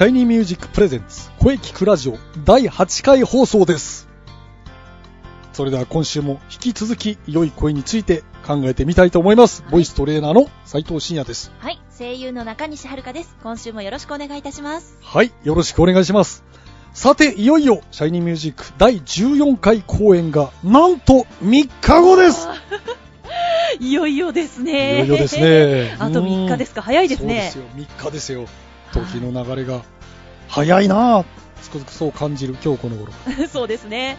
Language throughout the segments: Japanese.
シャイニーミュージックプレゼンツ声聞くラジオ第8回放送です。それでは今週も引き続き良い声について考えてみたいと思います。はいボイストレーナーの斉藤慎也です。はい声優の中西遥です今週もよろしくお願いいたしますはい、よろしくお願いします。さて、いよいよ、シャイニーミュージック第14回公演が、なんと3日後です いよいよですいねよいよですね あと3日ですか早いですねそうですよ、3日ですよ。時の流れが、早いなぁ。つくづくそう感じる今日この頃。そうですね、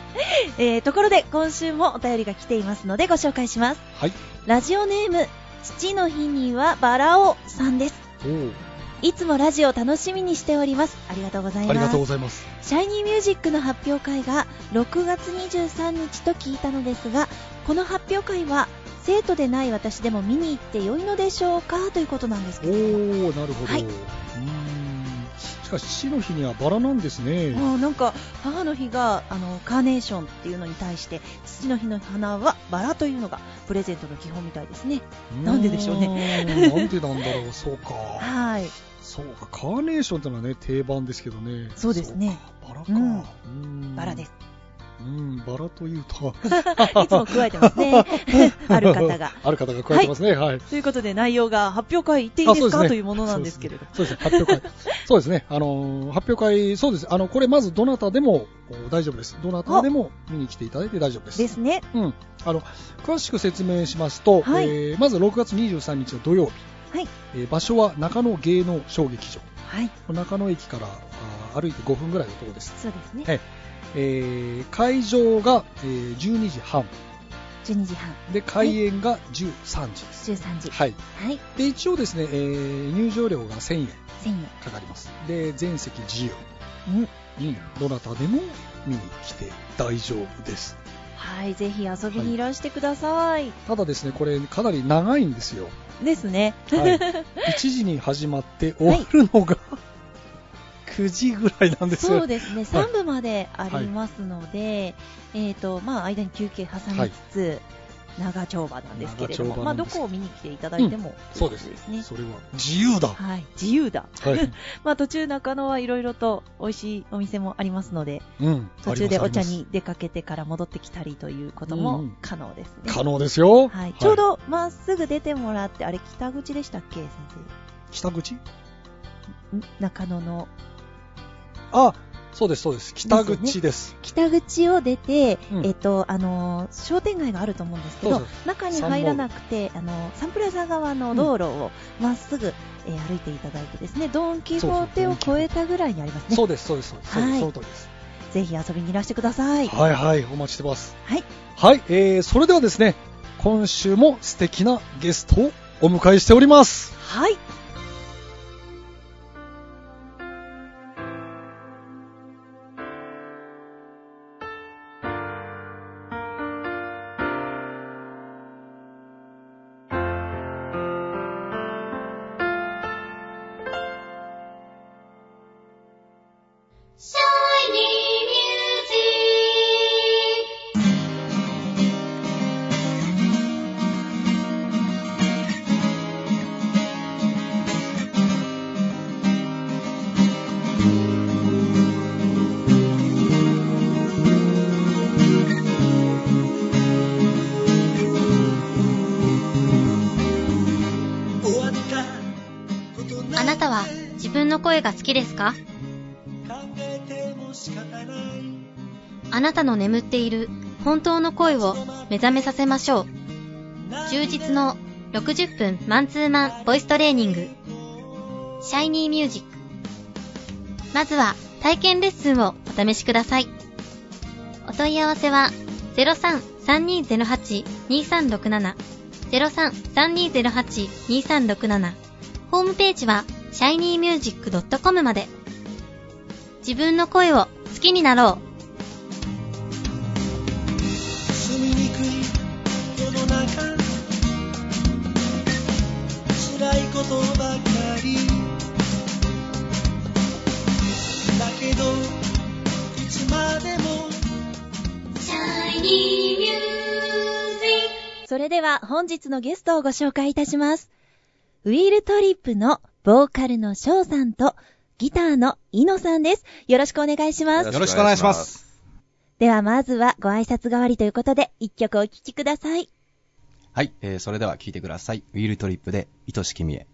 えー、ところで今週もお便りが来ていますのでご紹介しますはい。ラジオネーム父の日にはバラをさんですいつもラジオ楽しみにしておりますありがとうございますありがとうございます。シャイニーミュージックの発表会が6月23日と聞いたのですがこの発表会は生徒でない私でも見に行って良いのでしょうか？ということなんですおけれどもー、なるほど。はいかし、父の日にはバラなんですね。もうなんか母の日があのカーネーションっていうのに対して父の日の花はバラというのがプレゼントの基本みたいですねなんででしょうねなんでなんだろう、そうか。はいそうか、カーネーションってのはね、定番ですけどね。そうですね。バラか。うんバラです。うん、バラというと。いつも加えてますね ある方がある方が加えてますね。はい。ということで内容が発表会行っていいですか？というものなんですけれどそうですね。発表会。そうですね。あのー、発表会、そうです。あの、これまずどなたでもお大丈夫です。どなたでも見に来ていただいて大丈夫です。ですねうん。あの、詳しく説明しますと、はいえーまず6月23日の土曜日、はいえー場所は中野芸能小劇場。はい中野駅から歩いて5分ぐらいのところです。そうですねはいえー会場が、えー12時半。12時半で、開演が13時です。13時はい。はいで、一応ですね、えー入場料が1000円1000円かかります。で、全席自由。うんうん。どなたでも見に来て大丈夫です。はい、ぜひ遊びにいらしてください。ただですね、これかなり長いんですよ。ですね。はい。1時に始まって終わるのが、9時ぐらいなんですよ。そうですね、3部までありますので、えっ、と、まあ、間に休憩挟みつつ、長丁場なんですけれども、まあ、どこを見に来ていただいても、そうですね。それは自由だ。はい、自由だ。はい。まあ、途中中野はいろいろと美味しいお店もありますので、うん。途中でお茶に出かけてから戻ってきたりということもうんうん可能ですね。ます可能ですよ。はい、ちょうどまっすぐ出てもらって、あれ北口でしたっけ、先北口？生。ん？中野のあ、そうです、そうです。北口です。北口を出て、うんえっと、あのー商店街があると思うんですけど中に入らなくて、あのーサンプラザ側の道路をまっすぐ、えー歩いていただいてですね、ドン・キホーテを越えたぐらいにありますね。そうです、そうです、そうです。はいその通りです。ぜひ遊びにいらしてください。はいはい、お待ちしてます。はい。はい、えー、それではですね、今週も素敵なゲストをお迎えしております。はい。自分の声が好きですか？あなたの眠っている本当の声を目覚めさせましょう。充実の60分マンツーマンボイストレーニング。シャイニーミュージック。まずは体験レッスンをお試しください。お問い合わせは03-3208-2367 03-3208-2367ホームページは shinymusic.com まで。自分の声を好きになろう。それでは本日のゲストをご紹介いたします。ウィールトリップのボーカルの翔さんとギターのイノさんです。よろしくお願いします。よろしくお願いします。ではまずはご挨拶代わりということで一曲お聴きください。はい、えー、それでは聴いてください。ウィールトリップで、愛し君へ。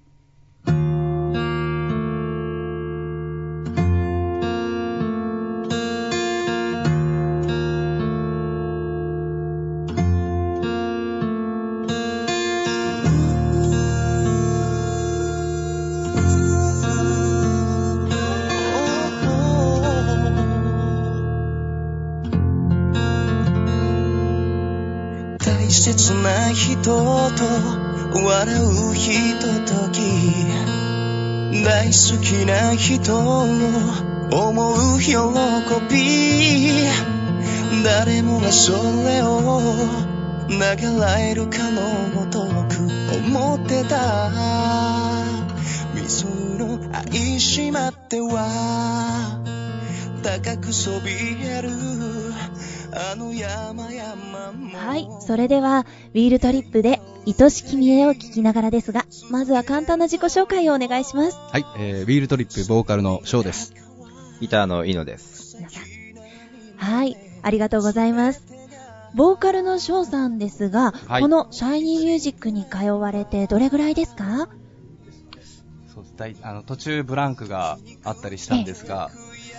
切な人と笑うひととき大好きな人を思う喜び誰もがそれを流らえるかのごとく思ってた。水の愛しまっては。高くそびえる。はい。それでは、ウィールトリップで愛し君へを聴きながらですが、まずは簡単な自己紹介をお願いします。はい、えー、ウィールトリップボーカルのショーです。ギターのイノです。はい。ありがとうございます。ボーカルの翔さんですが、はいこのシャイニーミュージックに通われてどれぐらいですか？そうです。だいあの、途中ブランクがあったりしたんですが、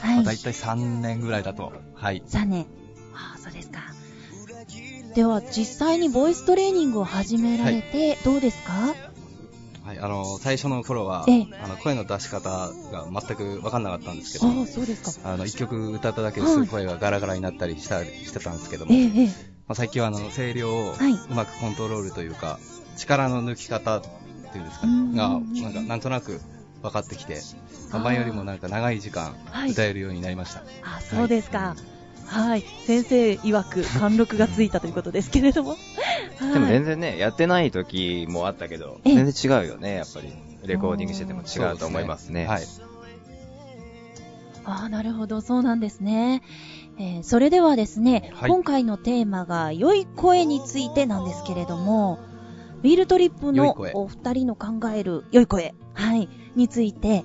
はい。まあ、だいたい3年ぐらいだと。はい。3年。では、実際にボイストレーニングを始められて、どうですか？はい、あの、最初の頃はええ、あの、声の出し方が全くわかんなかったんですけど、ああ、そうですか。あの、一曲歌っただけですぐ声がガラガラになったりしたりしてたんですけども、ええ、ええ。まあ、最近はあの、声量をはいうまくコントロールというか、力の抜き方っていうんですかうんね、が、なんか、なんとなく分かってきて、まあ前よりもなんか長い時間はい歌えるようになりました。あ、そうですか。はい。先生曰く貫禄がついたということですけれども。はい、でも全然ね、やってない時もあったけど、ええ全然違うよね、やっぱり。レコーディングしてても違うと思いますね。はい。ああ、なるほど、そうなんですね。えーそれではですね、はい今回のテーマが良い声についてなんですけれども、ウィールトリップのお二人の考える良い声、はい、について、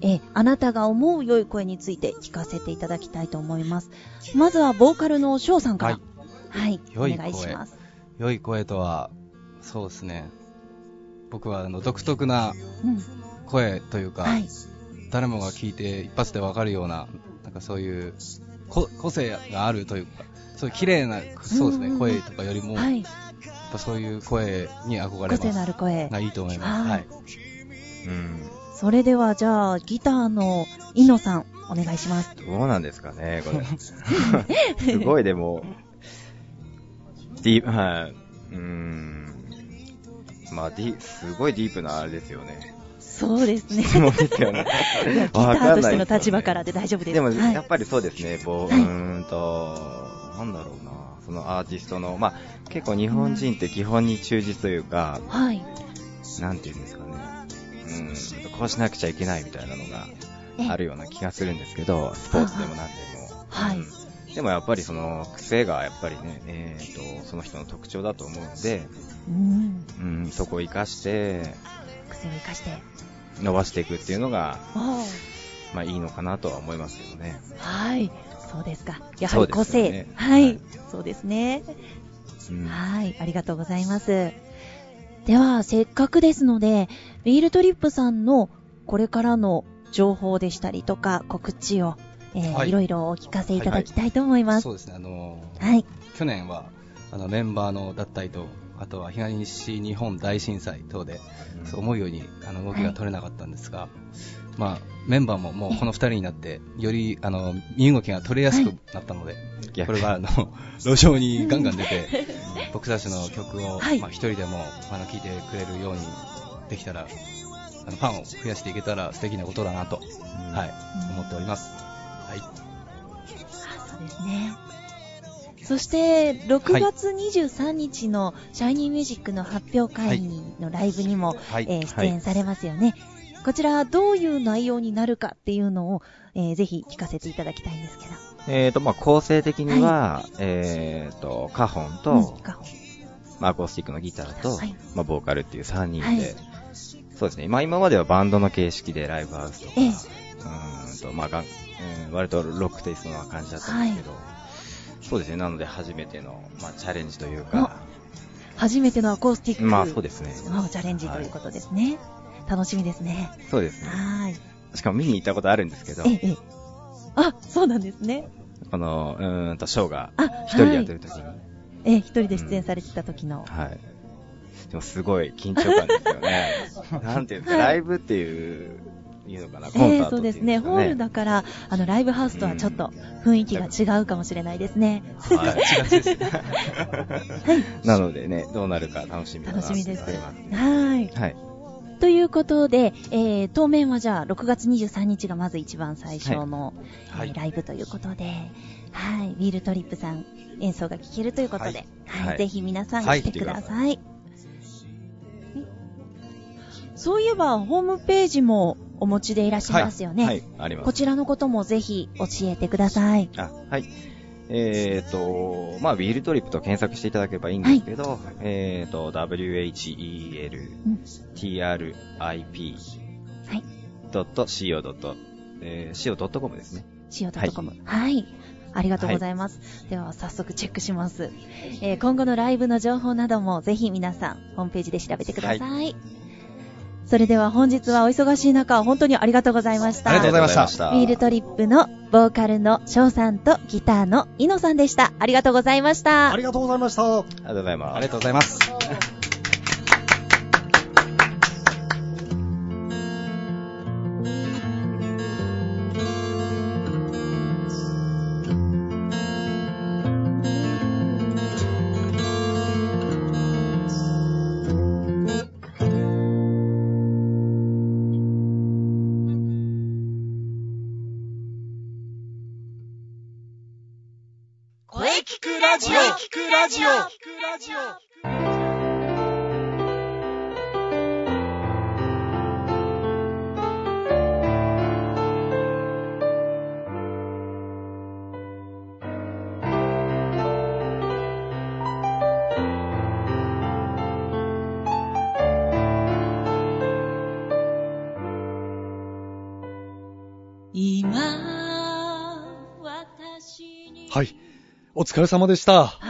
えーあなたが思う良い声について聞かせていただきたいと思います。まずはボーカルの翔さんから。はい、お良い願いします。良い声とは、そうですね。僕はあの独特なうん、声というか、はい、誰もが聞いて一発でわかるような、なんかそういうこ個性があるというか、そういう綺麗な、そうですね、うんうんうん声とかよりも、やっはい、ぱそういう声に憧れ個性のあます。る声。がいいと思います。ははいい。うん。それでは、じゃあ、ギターのイノさん、お願いします。どうなんですかね、これ。すごいでも、ディープ、はい。うーん。まあ、ディ、すごいディープなあれですよね。そうですね。質問ですよね いやギターとしての立場からで大丈夫です。でも、はいやっぱりそうですね、ぼうはいーんと、なんだろうな、そのアーティストの、まあ、結構日本人って基本に忠実というか、はい。なんていうんですかね、うん、こうしなくちゃいけないみたいなのがあるような気がするんですけど、スポーツでも何でも。はいうんでもやっぱりその癖がやっぱりね、えー、とその人の特徴だと思うんで、うん。うん、そこを活かして癖を生かして。伸ばしていくっていうのが、あまあいいのかなとは思いますけどね。あはい。そうですか。やはり個性。ねはい、はいそうですね。うんはい。ありがとうございます。では、せっかくですので、ウィールトリップさんのこれからの情報でしたりとか告知を、えーはいいろいろお聞かせいただきたいと思います。そうですね、あのーはい。去年は、あの、メンバーの脱退と、あとは東日本大震災等で、そう思うように、あの、動きが取れなかったんですが、まあ、メンバーももうこの二人になって、より、あの、身動きが取れやすくなったので、逆これは、あの、路上にガンガン出て、僕たちの曲を、はいまあ、一人でも、あの、聴いてくれるようにできたら、あの、ファンを増やしていけたら素敵なことだなと、はい、思っております。はい。あそうですね。そして、6月23日のシャイニーミュージックの発表会のライブにも、はい。えー出演されますよね。こちら、どういう内容になるかっていうのを、えーぜひ聞かせていただきたいんですけど。えーと、まあ構成的には、えーと、カホンと、うんカホン。まあ、アコースティックのギターと、はい。まあ、ボーカルっていう3人で、はい。そうですね、まあ、今まではバンドの形式でライブハウスとか、ええ。うーんと、まあ、がんうん割とロックテイストな感じだったんですけど、そうですね、なので初めての、まあ、チャレンジというか、初めてのアコースティック。まあ、そうですね。のチャレンジということですね。楽しみですね。そうですね。はい。しかも見に行ったことあるんですけど、ええ、ええ。あ、そうなんですね。この、うーんと、ショーがあ、一人でやってる時に、ええ、一人で出演されてた時の。はい。でもすごい緊張感ですよね。なんていうか、はいライブっていう、いうのかな、コンええサートそうですね。ホールだから、あの、ライブハウスとはちょっと雰囲気が違うかもしれないですね。はい。違うですね。なのでね、どうなるか楽しみだな楽しみですはい。はい。ということで、えー、当面はじゃあ、6月23日がまず一番最初の、はいえーライブということで、はい、ウィールトリップさん演奏が聴けるということで、はい、はいぜひ皆さんはい来てください。そういえば、ホームページもお持ちでいらっしゃいますよね。はい、あります。こちらのこともぜひ教えてください。あ、はい。えーと、まあ、ウィールトリップと検索していただければいいんですけど、はい。えー co.com ですね。塩 .com。はい。ありがとうございます。では、早速チェックします。えー今後のライブの情報などもぜひ皆さん、ホームページで調べてください。それでは本日はお忙しい中、本当にありがとうございました。ありがとうございましたあウィールトリップのボーカルの翔さんとギターのイノさんでした。ありがとうございましたあ。りがとうございました。ありがとうございます。ありがとうございます。聞くラジオはい。お疲れ様でした。はい。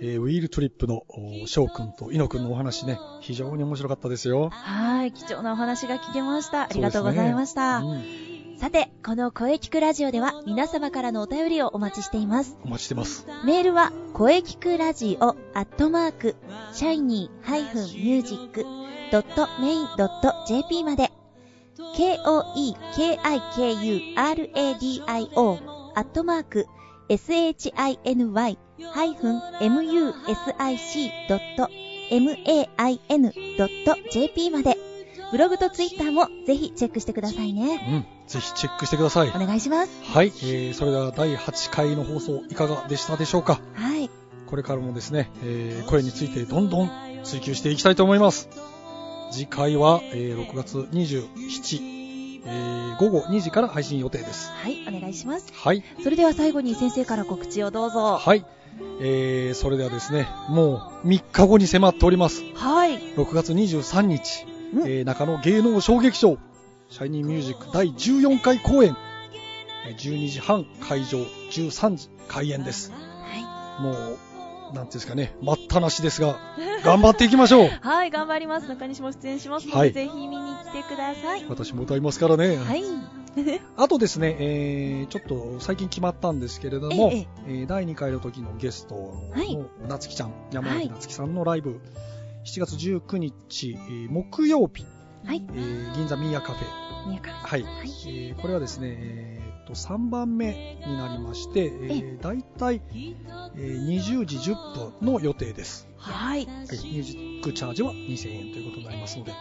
えーウィールトリップのお翔くんとイノくんのお話ね、非常に面白かったですよ。はい。貴重なお話が聞けました。ありがとうございました。そうですねさて、この声聞くラジオでは皆様からのお便りをお待ちしています。うんお待ちしてます。メールは、声聞くラジオ、アットマーク、シャイニー -music.main.jp まで、k-o-e-k-i-k-u-r-a-d-i-o、アットマーク、shiny-music.main.jp まで、ブログとツイッターもぜひチェックしてくださいね。うん。ぜひチェックしてください。お願いします。はい。えー、それでは第8回の放送いかがでしたでしょうか？はい。これからもですね、えー、声についてどんどん追求していきたいと思います。次回は、えー、6月27、えー、午後2時から配信予定です。はい、お願いします。はい。それでは最後に先生から告知をどうぞ。はい。えー、それではですね、もう3日後に迫っております。はい。6月23日、うんえー中野芸能小劇場、シャイニーミュージック第14回公演、えー12時半会場、13時開演です。はもう、なんていうんですかね、待ったなしですが、頑張っていきましょうい。はい、頑張ります。中西も出演しますので、はいぜひ見に来てください。私も歌いますからね。はい。あとですね、えー、ちょっと最近決まったんですけれども、ええー第2回の時のゲストの、はいなつきちゃん、山崎なつきさんのライブ、7月19日、えー木曜日、はい。えー銀座ミーヤカフェ、宮川はい、はい。えーこれはですね、えーっと3番目になりまして、えー、大体、えー20時10分の予定です。はい。はい、ミュージックチャージは2000円ということになりますので、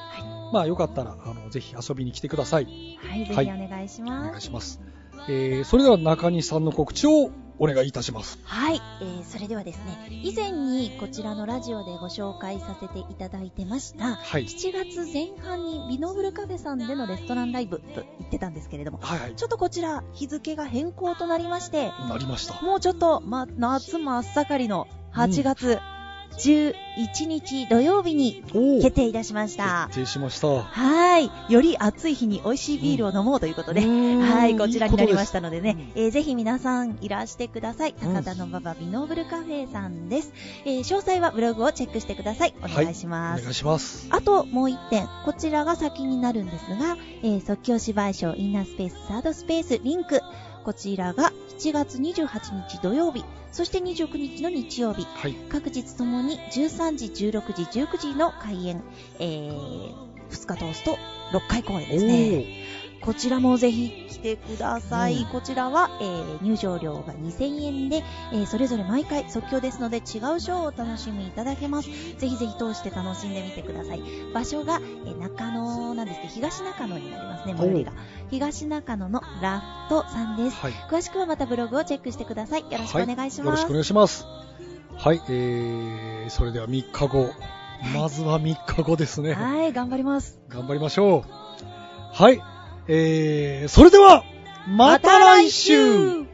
まあよかったらあのぜひ遊びに来てください。はい、ぜはいひお願いしおます。願いします。えー、それでは中西さんの告知をお願いいたします。はい、えー、それではですね、以前にこちらのラジオでご紹介させていただいてました、はい。7月前半にビノブルカフェさんでのレストランライブと言ってたんですけれども、はいはい。ちょっとこちら日付が変更となりまして、なりました。もうちょっと、ま、夏真っ盛りの8月11日土曜日に決定いたしました。決定しました。はい。より暑い日に美味しいビールを飲もうということで、うんはい、こちらになりましたのでね、いいことえーぜひ皆さんいらしてください。うん高田の馬場ビノーブルカフェさんです。えー詳細はブログをチェックしてください。お願いします。お願いします。あともう一点、こちらが先になるんですが、えー即興芝居賞インナースペースサードスペースリンク。こちらが7月28日土曜日、そして29日の日曜日。はい。各日ともに13時、16時、19時の開演、えー、2日通すと6回公演ですね。こちらもぜひ来てください。うんこちらは、えー入場料が2000円で、えーそれぞれ毎回即興ですので違うショーをお楽しみいただけます。ぜひぜひ通して楽しんでみてください。場所が、えー中野なんですけど、東中野になりますね、最寄りが。東中野のラフトさんです。はい。詳しくはまたブログをチェックしてください。よろしくお願いします。よろしくお願いします。はい、えー、それでは3日後。まずは3日後ですね。はい、頑張ります。頑張りましょう。はい、えー、それでは、また来週。